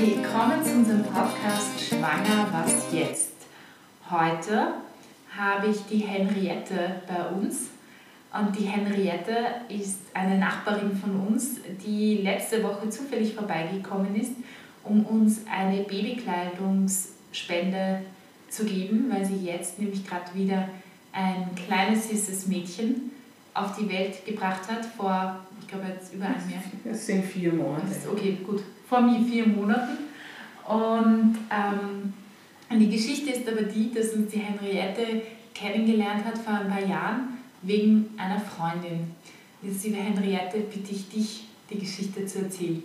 Willkommen zu unserem Podcast Schwanger, was jetzt? Heute habe ich die Henriette bei uns. Und die Henriette ist eine Nachbarin von uns, die letzte Woche zufällig vorbeigekommen ist, um uns eine Babykleidungsspende zu geben, weil sie jetzt nämlich gerade wieder ein kleines, süßes Mädchen auf die Welt gebracht hat, vor, ich glaube jetzt über einem Jahr. Es sind vier Monate. Okay, gut, vor mir vier Monaten. Und ähm, die Geschichte ist aber die, dass uns die Henriette kennengelernt hat vor ein paar Jahren wegen einer Freundin. Jetzt, liebe Henriette, bitte ich dich, die Geschichte zu erzählen.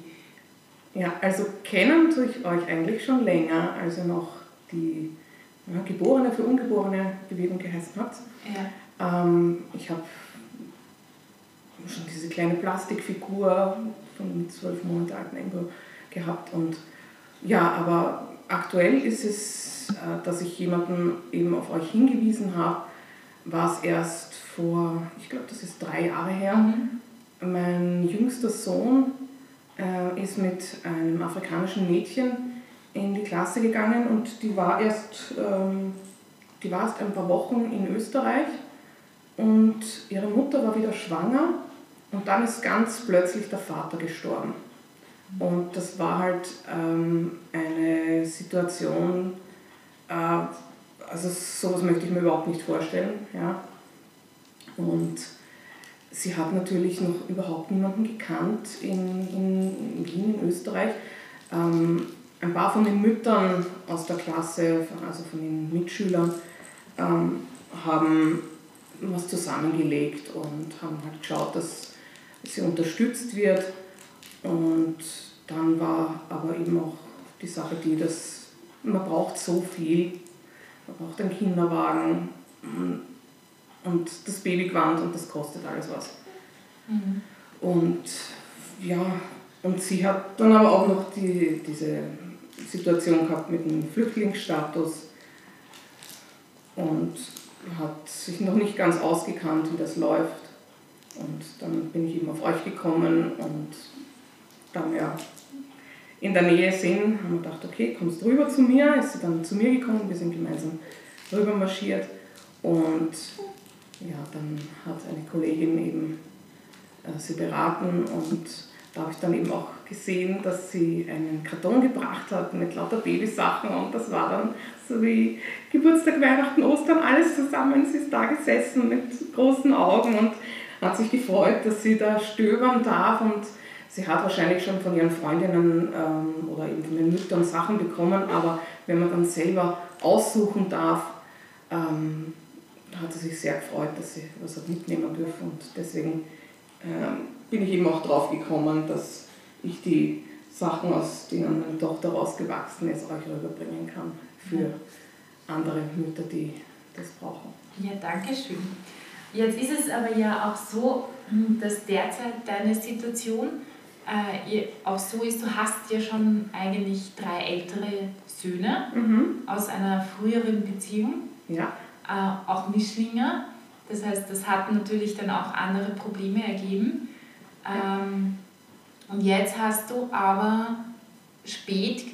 Ja, also kennen tue ich euch eigentlich schon länger, als ihr noch die ja, Geborene für Ungeborene Bewegung geheißen habt. Ja. Ähm, ich habe schon diese kleine Plastikfigur von zwölf Monate alten Embryo gehabt. Und ja, aber aktuell ist es, äh, dass ich jemanden eben auf euch hingewiesen habe, war es erst vor, ich glaube, das ist drei Jahre her. Mhm. Mein jüngster Sohn äh, ist mit einem afrikanischen Mädchen in die Klasse gegangen und die war erst, ähm, die war erst ein paar Wochen in Österreich und ihre Mutter war wieder schwanger und dann ist ganz plötzlich der Vater gestorben. Und das war halt ähm, eine Situation, äh, also sowas möchte ich mir überhaupt nicht vorstellen. Ja. Und sie hat natürlich noch überhaupt niemanden gekannt in, in Wien, in Österreich. Ähm, ein paar von den Müttern aus der Klasse, also von den Mitschülern, ähm, haben was zusammengelegt und haben halt geschaut, dass sie unterstützt wird. Und dann war aber eben auch die Sache die, dass man braucht so viel. Man braucht einen Kinderwagen und das Babygewand und das kostet alles was. Mhm. Und ja, und sie hat dann aber auch noch die, diese Situation gehabt mit dem Flüchtlingsstatus und hat sich noch nicht ganz ausgekannt, wie das läuft. Und dann bin ich eben auf euch gekommen und da wir in der Nähe sind, haben wir gedacht, okay, kommst rüber zu mir. Ist sie dann zu mir gekommen, wir sind gemeinsam rüber marschiert. Und ja, dann hat eine Kollegin eben äh, sie beraten. Und da habe ich dann eben auch gesehen, dass sie einen Karton gebracht hat mit lauter Babysachen. Und das war dann so wie Geburtstag, Weihnachten, Ostern, alles zusammen. Sie ist da gesessen mit großen Augen. Und hat sich gefreut, dass sie da stöbern darf und sie hat wahrscheinlich schon von ihren Freundinnen ähm, oder eben von den Müttern Sachen bekommen, aber wenn man dann selber aussuchen darf, ähm, hat sie sich sehr gefreut, dass sie was hat mitnehmen dürfen und deswegen ähm, bin ich eben auch drauf gekommen, dass ich die Sachen, aus denen meine Tochter rausgewachsen ist, euch rüberbringen kann für andere Mütter, die das brauchen. Ja, danke schön. Jetzt ist es aber ja auch so, hm, dass derzeit deine Situation äh, auch so ist, du hast ja schon eigentlich drei ältere Söhne Mhm. aus einer früheren Beziehung, Ja, äh, auch Mischlinge. Das heißt, das hat natürlich dann auch andere Probleme ergeben. Ähm, und jetzt hast du aber spät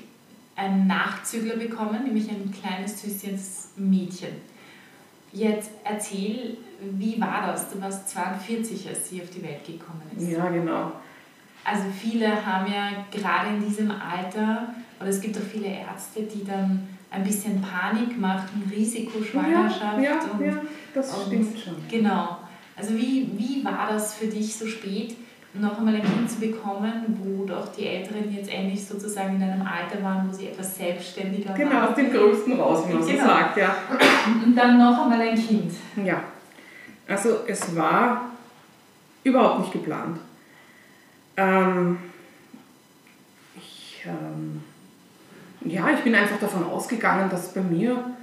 einen Nachzügler bekommen, nämlich ein kleines süßes Mädchen. Jetzt erzähl, wie war das? Du warst 42, als sie auf die Welt gekommen ist. ja genau. Also viele haben ja gerade in diesem Alter, oder es gibt auch viele Ärzte, die dann ein bisschen Panik machen, Risikoschwangerschaft ja, ja, und ja, das und- stimmt schon. Genau. Also wie, wie war das für dich so spät, noch einmal ein Kind zu bekommen, wo doch die Älteren jetzt endlich sozusagen in einem Alter waren, wo sie etwas selbstständiger Genau, waren? aus dem Größten raus, wie man so Genau. sagt, ja. Und dann noch einmal ein Kind. Ja, also es war überhaupt nicht geplant. Ähm, ich, ähm, ja, ich bin einfach davon ausgegangen, dass bei mir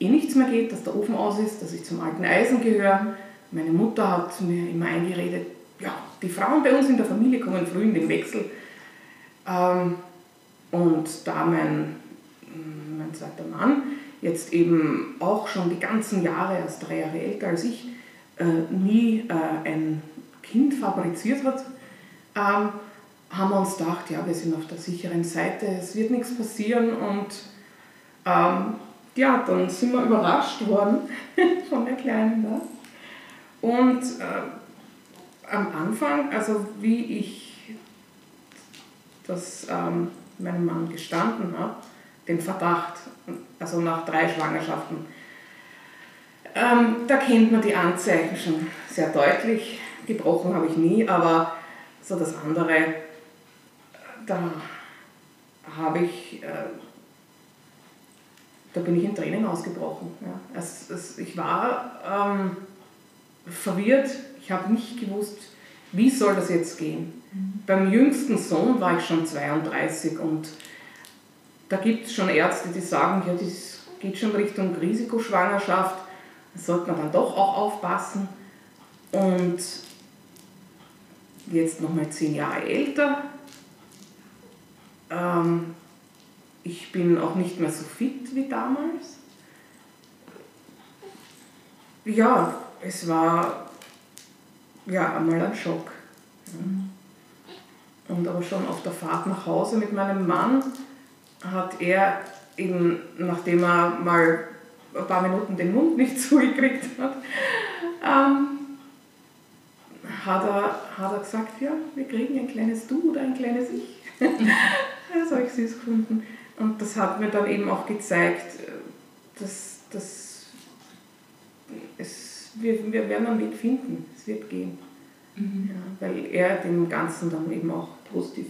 eh nichts mehr geht, dass der Ofen aus ist, dass ich zum alten Eisen gehöre. Meine Mutter hat mir immer eingeredet, ja, die Frauen bei uns in der Familie kommen früh in den Wechsel. Ähm, und da mein, mein zweiter Mann jetzt eben auch schon die ganzen Jahre, er ist drei Jahre älter als ich, nie äh, ein Kind fabriziert hat, ähm, haben wir uns gedacht, ja, wir sind auf der sicheren Seite, es wird nichts passieren und ähm, ja, dann sind wir überrascht worden von der Kleinen da. Und äh, am Anfang, also wie ich das ähm, meinem Mann gestanden habe, den Verdacht, also nach drei Schwangerschaften, ähm, da kennt man die Anzeichen schon sehr deutlich. Gebrochen habe ich nie, aber so das andere, da habe ich, äh, da bin ich in Tränen ausgebrochen. Ja. Es, es, ich war ähm, verwirrt, ich habe nicht gewusst, wie soll das jetzt gehen. Mhm. Beim jüngsten Sohn war ich schon 32 und da gibt es schon Ärzte, die sagen, ja, das geht schon Richtung Risikoschwangerschaft, da sollte man dann doch auch aufpassen. Und jetzt nochmal zehn Jahre älter. Ähm, ich bin auch nicht mehr so fit wie damals. Ja, es war ja einmal ein Schock. Und aber schon auf der Fahrt nach Hause mit meinem Mann hat er eben, nachdem er mal ein paar Minuten den Mund nicht zugekriegt hat, ähm, hat, er, hat er gesagt, ja, wir kriegen ein kleines Du oder ein kleines Ich. das habe ich süß gefunden. Und das hat mir dann eben auch gezeigt, dass, dass es, wir, wir werden einen Weg finden, es wird gehen. Mhm. Ja, weil er dem Ganzen dann eben auch positiv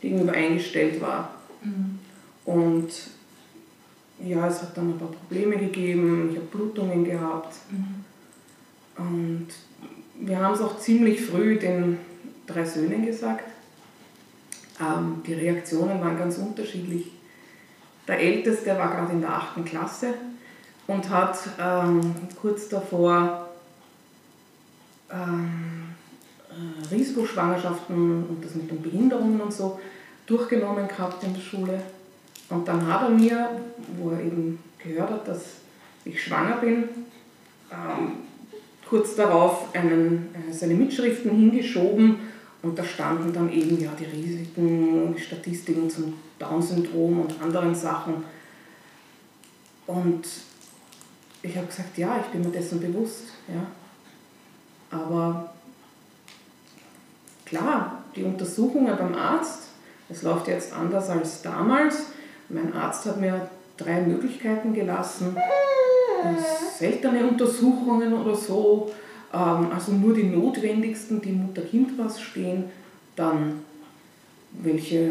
gegenüber eingestellt war. Mhm. Und ja, es hat dann ein paar Probleme gegeben, ich habe Blutungen gehabt. Mhm. Und wir haben es auch ziemlich früh den drei Söhnen gesagt. Ähm, die Reaktionen waren ganz unterschiedlich. Der Älteste war gerade in der achten Klasse und hat ähm, kurz davor ähm, äh, Risikoschwangerschaften und das mit den Behinderungen und so durchgenommen gehabt in der Schule. Und dann hat er mir, wo er eben gehört hat, dass ich schwanger bin, ähm, kurz darauf einen, äh, seine Mitschriften hingeschoben und da standen dann eben ja die Risiken, die Statistiken zum Down-Syndrom und anderen Sachen. Und ich habe gesagt, ja, ich bin mir dessen bewusst. Ja. Aber klar, die Untersuchungen beim Arzt, es läuft jetzt anders als damals. Mein Arzt hat mir drei Möglichkeiten gelassen. Seltene Untersuchungen oder so, ähm, also nur die notwendigsten, die Mutter-Kind was stehen. Dann welche,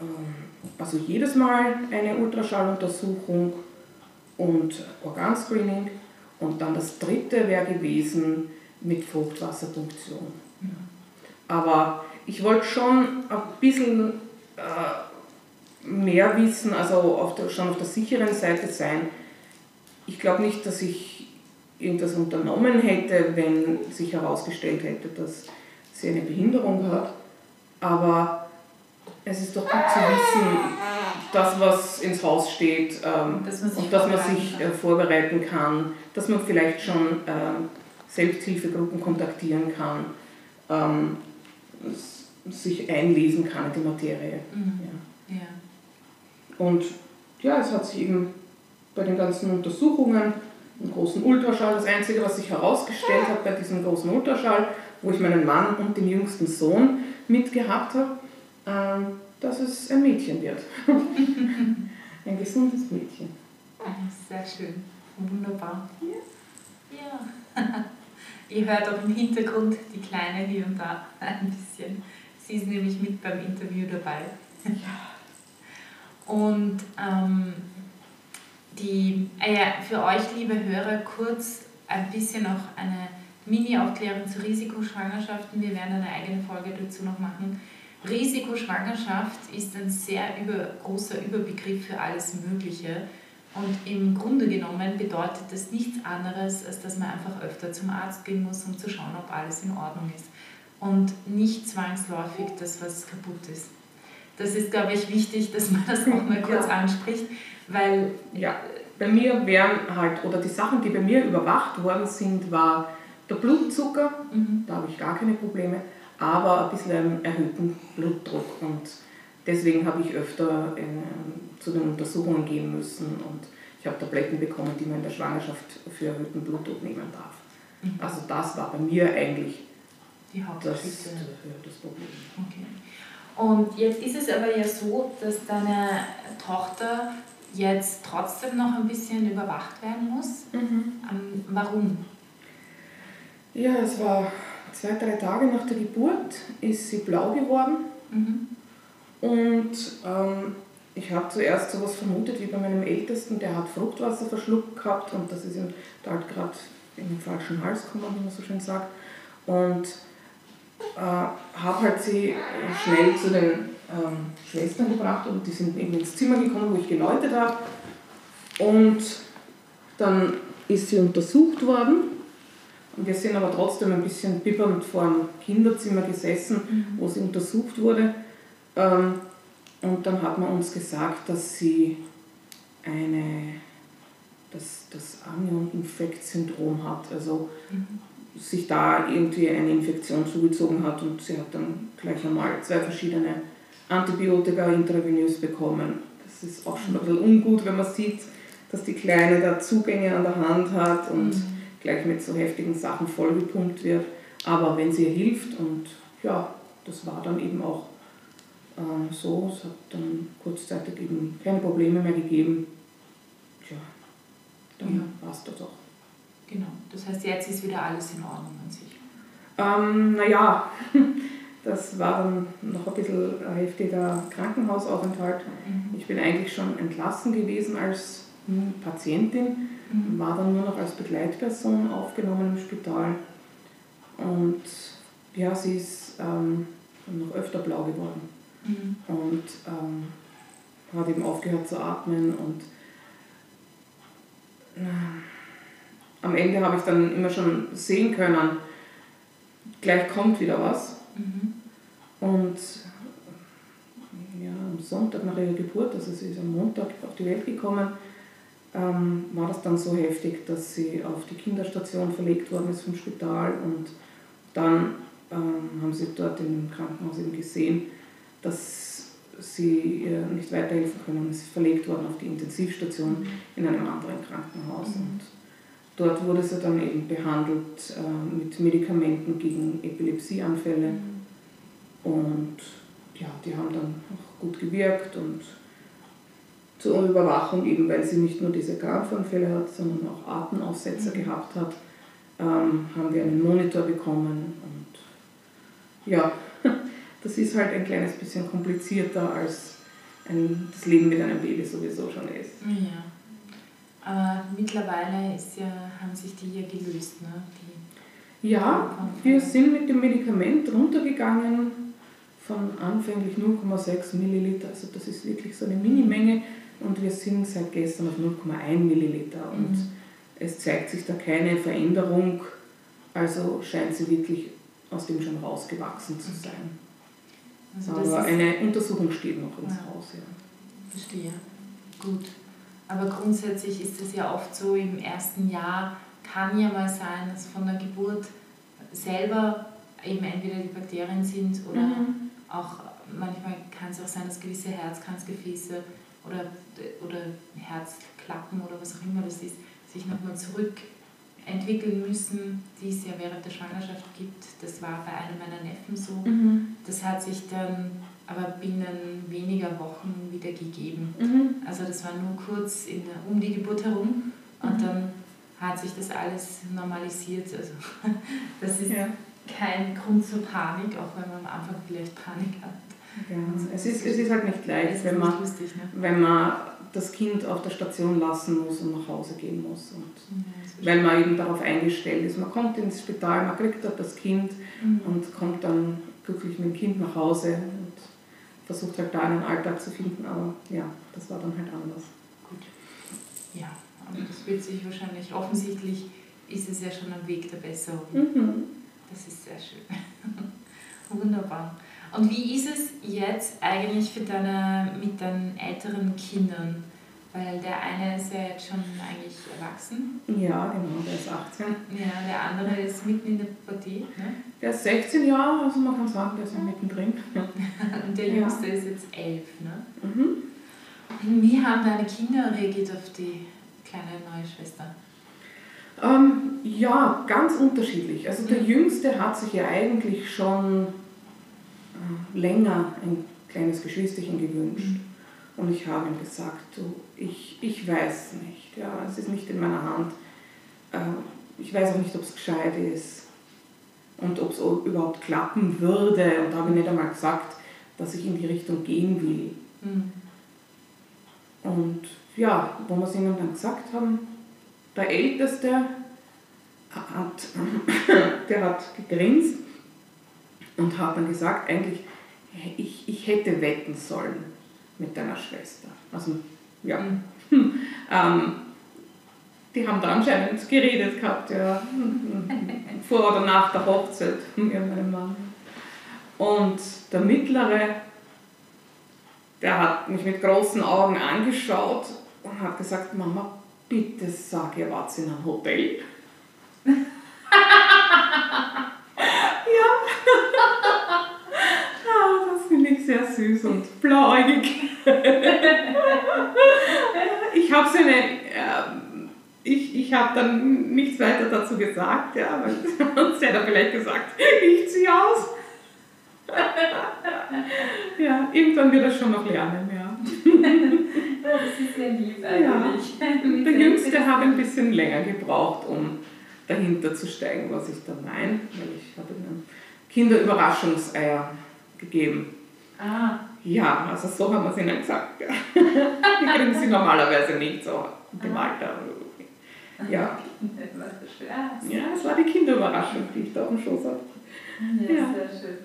ähm, also jedes Mal eine Ultraschalluntersuchung und Organscreening. Und dann das dritte wäre gewesen mit Fruchtwasserpunktion. Aber ich wollte schon ein bisschen äh, mehr wissen, also auf der, schon auf der sicheren Seite sein. Ich glaube nicht, dass ich irgendwas unternommen hätte, wenn sich herausgestellt hätte, dass sie eine Behinderung hat. Aber es ist doch gut zu wissen, das, was ins Haus steht ähm, dass und dass man sich äh, vorbereiten kann, dass man vielleicht schon ähm, Selbsthilfegruppen kontaktieren kann. Ähm, sich einlesen kann in die Materie. Mhm. Ja. Und ja, es hat sich eben bei den ganzen Untersuchungen, im großen Ultraschall, das Einzige, was sich herausgestellt hat bei diesem großen Ultraschall, wo ich meinen Mann und den jüngsten Sohn mitgehabt habe, äh, dass es ein Mädchen wird. ein gesundes Mädchen. Sehr schön. Wunderbar. Ja. ja. Ihr hört auch im Hintergrund die Kleine hier und da ein bisschen. Sie ist nämlich mit beim Interview dabei. Ja. Und ähm, die, äh, für euch, liebe Hörer, kurz ein bisschen noch eine Mini-Aufklärung zu Risikoschwangerschaften. Wir werden eine eigene Folge dazu noch machen. Risikoschwangerschaft ist ein sehr über, großer Überbegriff für alles Mögliche. Und im Grunde genommen bedeutet das nichts anderes, als dass man einfach öfter zum Arzt gehen muss, um zu schauen, ob alles in Ordnung ist. Und nicht zwangsläufig das, was kaputt ist. Das ist, glaube ich, wichtig, dass man das auch mal kurz ja. anspricht, weil... Ja, bei mir wären halt, oder die Sachen, die bei mir überwacht worden sind, war der Blutzucker, mhm. da habe ich gar keine Probleme, aber ein bisschen einen erhöhten Blutdruck. Und deswegen habe ich öfter äh, zu den Untersuchungen gehen müssen und ich habe Tabletten bekommen, die man in der Schwangerschaft für erhöhten Blutdruck nehmen darf. Mhm. Also das war bei mir eigentlich. Das, das Problem. Okay. Und jetzt ist es aber ja so, dass deine Tochter jetzt trotzdem noch ein bisschen überwacht werden muss. Mhm. Ähm, warum? Ja, es war zwei, drei Tage nach der Geburt, ist sie blau geworden. Mhm. Und ähm, ich habe zuerst so etwas vermutet wie bei meinem Ältesten, der hat Fruchtwasser verschluckt gehabt und das ist ihm da halt gerade in den falschen Hals gekommen, wie man so schön sagt. Und äh, habe halt sie schnell zu den ähm, Schwestern gebracht und die sind eben ins Zimmer gekommen, wo ich geläutet habe. Und dann ist sie untersucht worden. Und wir sind aber trotzdem ein bisschen bibbernd vor dem Kinderzimmer gesessen, mhm. wo sie untersucht wurde. Ähm, und dann hat man uns gesagt, dass sie eine, das, das Anion-Infekt-Syndrom hat. Also mhm. Sich da irgendwie eine Infektion zugezogen hat und sie hat dann gleich einmal zwei verschiedene Antibiotika intravenös bekommen. Das ist auch schon ein bisschen ungut, wenn man sieht, dass die Kleine da Zugänge an der Hand hat und mhm. gleich mit so heftigen Sachen vollgepumpt wird. Aber wenn sie ihr hilft und ja, das war dann eben auch äh, so, es hat dann kurzzeitig eben keine Probleme mehr gegeben. Tja, dann ja. war es das auch. Genau, das heißt, jetzt ist wieder alles in Ordnung an sich. Ähm, naja, das war dann noch ein bisschen ein heftiger Krankenhausaufenthalt. Mhm. Ich bin eigentlich schon entlassen gewesen als Patientin, mhm. war dann nur noch als Begleitperson aufgenommen im Spital. Und ja, sie ist ähm, noch öfter blau geworden mhm. und ähm, hat eben aufgehört zu atmen und äh, am Ende habe ich dann immer schon sehen können, gleich kommt wieder was. Mhm. Und ja, am Sonntag nach ihrer Geburt, also sie ist am Montag auf die Welt gekommen, ähm, war das dann so heftig, dass sie auf die Kinderstation verlegt worden ist vom Spital und dann ähm, haben sie dort im Krankenhaus eben gesehen, dass sie ihr nicht weiterhelfen können. Sie ist verlegt worden auf die Intensivstation mhm. in einem anderen Krankenhaus. Mhm. Und dort wurde sie dann eben behandelt äh, mit Medikamenten gegen Epilepsieanfälle. Mhm. Und ja, die haben dann auch gut gewirkt und zur Überwachung, eben weil sie nicht nur diese Krampfanfälle hat, sondern auch Atemaussetzer mhm. gehabt hat, ähm, haben wir einen Monitor bekommen. Und ja, das ist halt ein kleines bisschen komplizierter als ein, das Leben mit einem Baby sowieso schon ist. Ja. Aber mittlerweile ist ja, haben sich die ja gelöst, ne? Die ja, wir sind mit dem Medikament runtergegangen von anfänglich 0,6 Milliliter, also das ist wirklich so eine Minimenge und wir sind seit gestern auf 0,1 Milliliter und mhm. es zeigt sich da keine Veränderung, also scheint sie wirklich aus dem schon rausgewachsen zu sein. Also Aber eine Untersuchung steht noch ins ja. Haus. Ja. Verstehe. Gut. Aber grundsätzlich ist es ja oft so, im ersten Jahr kann ja mal sein, dass von der Geburt selber eben entweder die Bakterien sind oder mhm. auch manchmal kann es auch sein, dass gewisse Herzkranzgefäße oder, oder Herzklappen oder was auch immer das ist, sich nochmal zurück entwickeln müssen, die es ja während der Schwangerschaft gibt. Das war bei einem meiner Neffen so. Mhm. Das hat sich dann aber binnen weniger Wochen wieder gegeben. Mhm. Also das war nur kurz in um die Geburt herum und mhm. dann hat sich das alles normalisiert. Also das ist ja. kein Grund zur Panik, auch wenn man am Anfang vielleicht Panik hat. Ja, es, ist, es ist halt nicht leicht, wenn man, lustig, ne? wenn man das Kind auf der Station lassen muss und nach Hause gehen muss. Und ja, weil man eben darauf eingestellt ist. Man kommt ins Spital, man kriegt dort das Kind mhm. und kommt dann glücklich mit dem Kind nach Hause und versucht halt da einen Alltag zu finden. Aber ja, das war dann halt anders. Gut. Ja, aber das wird sich wahrscheinlich, offensichtlich ist es ja schon am Weg der Besserung. Mhm. Das ist sehr schön. Wunderbar. Und wie ist es jetzt eigentlich für deine, mit deinen älteren Kindern? Weil der eine ist ja jetzt schon eigentlich erwachsen. Ja, genau, der ist 18. Ja, der andere ist mitten in der Pubertät. Ne? Der ist 16 Jahre, also man kann sagen, der ist noch mittendrin. Und der Jüngste ja. ist jetzt 11. Ne? Mhm. Wie haben deine Kinder reagiert auf die kleine neue Schwester? Ähm, ja, ganz unterschiedlich. Also der mhm. Jüngste hat sich ja eigentlich schon äh, länger ein kleines Geschwisterchen gewünscht. Mhm. Und ich habe ihm gesagt, du, ich, ich weiß nicht, ja, es ist nicht in meiner Hand. Äh, ich weiß auch nicht, ob es gescheit ist und ob es überhaupt klappen würde. Und da habe ich nicht einmal gesagt, dass ich in die Richtung gehen will. Mhm. Und ja, wo wir es ihnen dann gesagt haben, der Älteste hat, der hat gegrinst und hat dann gesagt, eigentlich, ich, ich hätte wetten sollen mit deiner Schwester. Also, ja. Mhm. ähm, die haben da anscheinend geredet gehabt, ja. Vor oder nach der Hochzeit, und meinem Mann. Und der Mittlere, der hat mich mit großen Augen angeschaut und hat gesagt, Mama, bitte sag, ihr wart in einem Hotel. ja. ah, das finde ich sehr süß und blauäugig. ich habe so eine... Habe dann nichts weiter dazu gesagt, ja, weil sonst hätte er vielleicht gesagt, ich ziehe aus. ja, irgendwann wird er schon noch lernen, ja. das ist sehr lieb eigentlich. Ja. Der Jüngste hat ein bisschen länger gebraucht, um dahinter zu steigen, was ich da meine, weil ich habe ihnen Kinderüberraschungseier gegeben. Ah. Ja, also so haben wir es ihnen gesagt. Die kriegen sie normalerweise nicht so dem ah. Alter. Ja. Ja, es war die Kinderüberraschung, die ich da auf dem Schoß hatte. Ja, ja. sehr schön.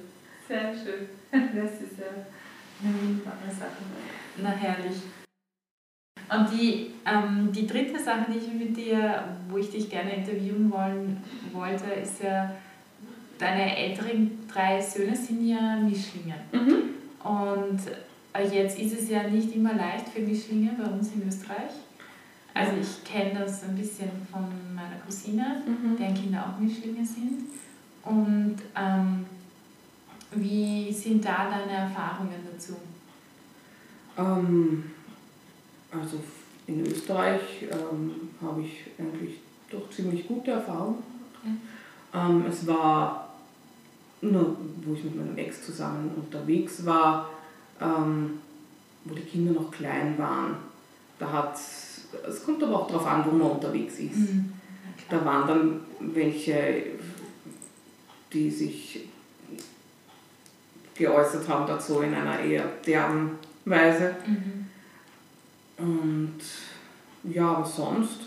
Sehr schön. Das ist ja eine wunderbare Sache. Na herrlich. Und die, ähm, die dritte Sache, die ich mit dir, wo ich dich gerne interviewen wollen, wollte, ist ja, deine älteren drei Söhne sind ja Mischlinge. Mhm. Und äh, jetzt ist es ja nicht immer leicht für Mischlinge bei uns in Österreich. Also ich kenne das ein bisschen von meiner Cousine, mhm. deren Kinder auch Mischlinge sind. Und ähm, wie sind da deine Erfahrungen dazu? Ähm, also in Österreich ähm, habe ich eigentlich doch ziemlich gute Erfahrungen. Ja. Ähm, es war nur, wo ich mit meinem Ex zusammen unterwegs war, ähm, wo die Kinder noch klein waren. Da hat es kommt aber auch darauf an, wo man unterwegs ist. Mhm. Da waren dann welche, die sich geäußert haben dazu in einer eher derben Weise. Mhm. Und ja, aber sonst,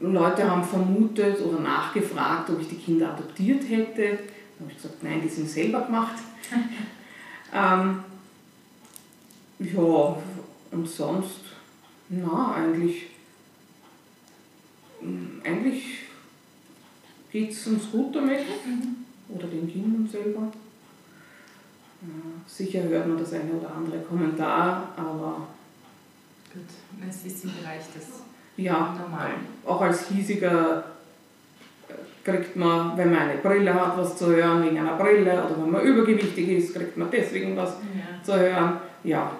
Leute haben vermutet oder nachgefragt, ob ich die Kinder adoptiert hätte. Da habe ich gesagt, nein, die sind selber gemacht. ähm, ja, und sonst, na, eigentlich, eigentlich geht es uns gut damit. Oder den Kindern selber. Sicher hört man das eine oder andere Kommentar, aber. Gut, es ist im Bereich des ja, Normalen. Auch als hiesiger äh, kriegt man, wenn man eine Brille hat, was zu hören wegen einer Brille oder wenn man übergewichtig ist, kriegt man deswegen was ja. zu hören. Ja,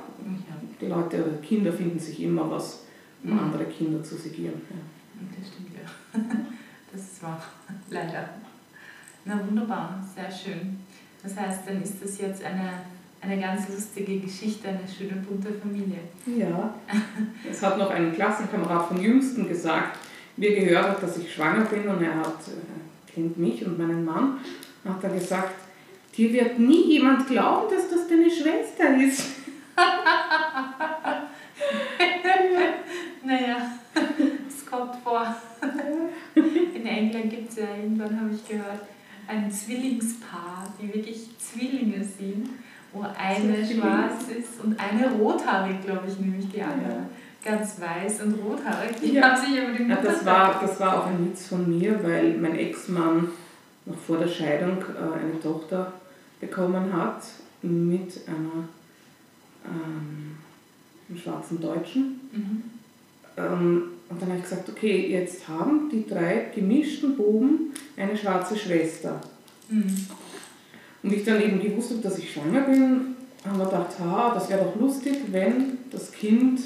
die Leute, Kinder finden sich immer was, um mhm. andere Kinder zu segieren. Ja. Das stimmt ja. Das ist wahr, leider. Na wunderbar, sehr schön. Das heißt, dann ist das jetzt eine, eine ganz lustige Geschichte, eine schöne bunte Familie. Ja. Es hat noch ein Klassenkamerad vom Jüngsten gesagt, wie er gehört hat, dass ich schwanger bin und er hat, äh, kennt mich und meinen Mann, hat er gesagt, dir wird nie jemand glauben, dass das deine Schwester ist. naja, es kommt vor. In England gibt es ja irgendwann, habe ich gehört, ein Zwillingspaar, die wirklich Zwillinge sind, wo eine schwarz ist und eine rothaarig, glaube ich, nämlich die andere. Ja. Ganz weiß und rothaarig. Die ja. haben sich über den ja, das war, das war auch ein Witz von mir, weil mein Ex-Mann noch vor der Scheidung äh, eine Tochter bekommen hat mit einer ähm, einem schwarzen Deutschen. Mhm. Ähm, Und dann habe ich gesagt, okay, jetzt haben die drei gemischten Buben eine schwarze Schwester. Mhm. Und ich dann eben gewusst habe, dass ich schwanger bin, haben wir gedacht, ha, das wäre doch lustig, wenn das Kind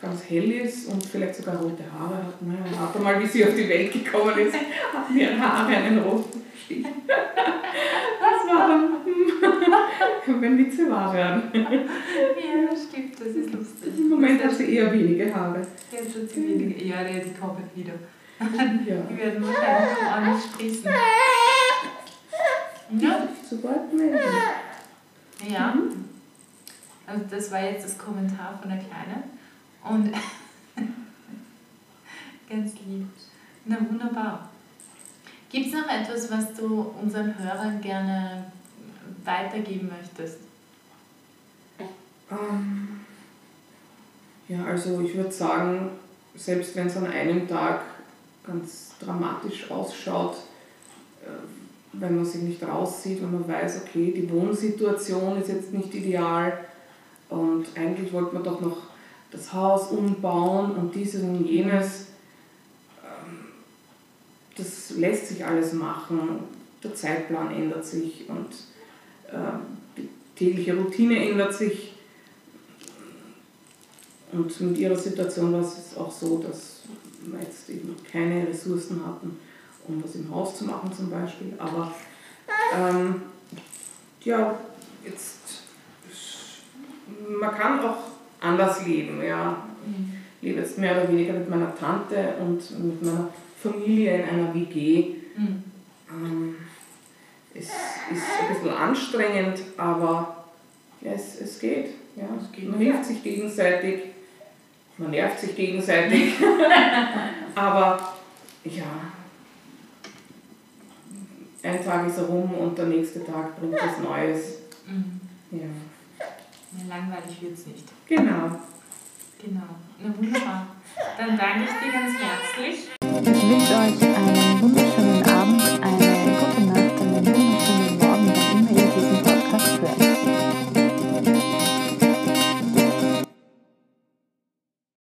ganz hell ist und vielleicht sogar rote Haare hat. Naja, warte mal, wie sie auf die Welt gekommen ist, hat ihre Haare einen roten Stich. Das war dann, wenn Witze wahr werden. Ja, stimmt, das ist lustig. Im Moment hat sie eher wenige Haare. Jetzt hat sie wenige, ja, die kommen wieder. Ja. Die werden wahrscheinlich noch anders sprießen. Ja. Sobald möglich. Ja. Mhm. Also das war jetzt das Kommentar von der Kleinen. Und ganz lieb. Na wunderbar. Gibt es noch etwas, was du unseren Hörern gerne weitergeben möchtest? Ähm, ja, also ich würde sagen, selbst wenn es an einem Tag ganz dramatisch ausschaut, äh, wenn man sich nicht rauszieht, wenn man weiß, okay, die Wohnsituation ist jetzt nicht ideal und eigentlich wollte man doch noch das Haus umbauen und dieses und jenes. Ähm, das lässt sich alles machen. Der Zeitplan ändert sich und die tägliche Routine ändert sich. Und mit ihrer Situation war es auch so, dass wir jetzt eben keine Ressourcen hatten, um was im Haus zu machen zum Beispiel. Aber ähm, ja, jetzt, man kann auch anders leben. Ja. Ich lebe jetzt mehr oder weniger mit meiner Tante und mit meiner Familie in einer WG. Mhm. Ähm, es ist ein bisschen anstrengend, aber ja, es, es geht. Ja. Es geht. Man hilft sich gegenseitig, man nervt sich gegenseitig, aber ja, ein Tag ist rum und der nächste Tag bringt was Neues. Mhm. Ja. Langweilig wird es nicht. Genau. Genau. Na wunderbar. Dann danke ich dir ganz herzlich. Ich wünsche euch eine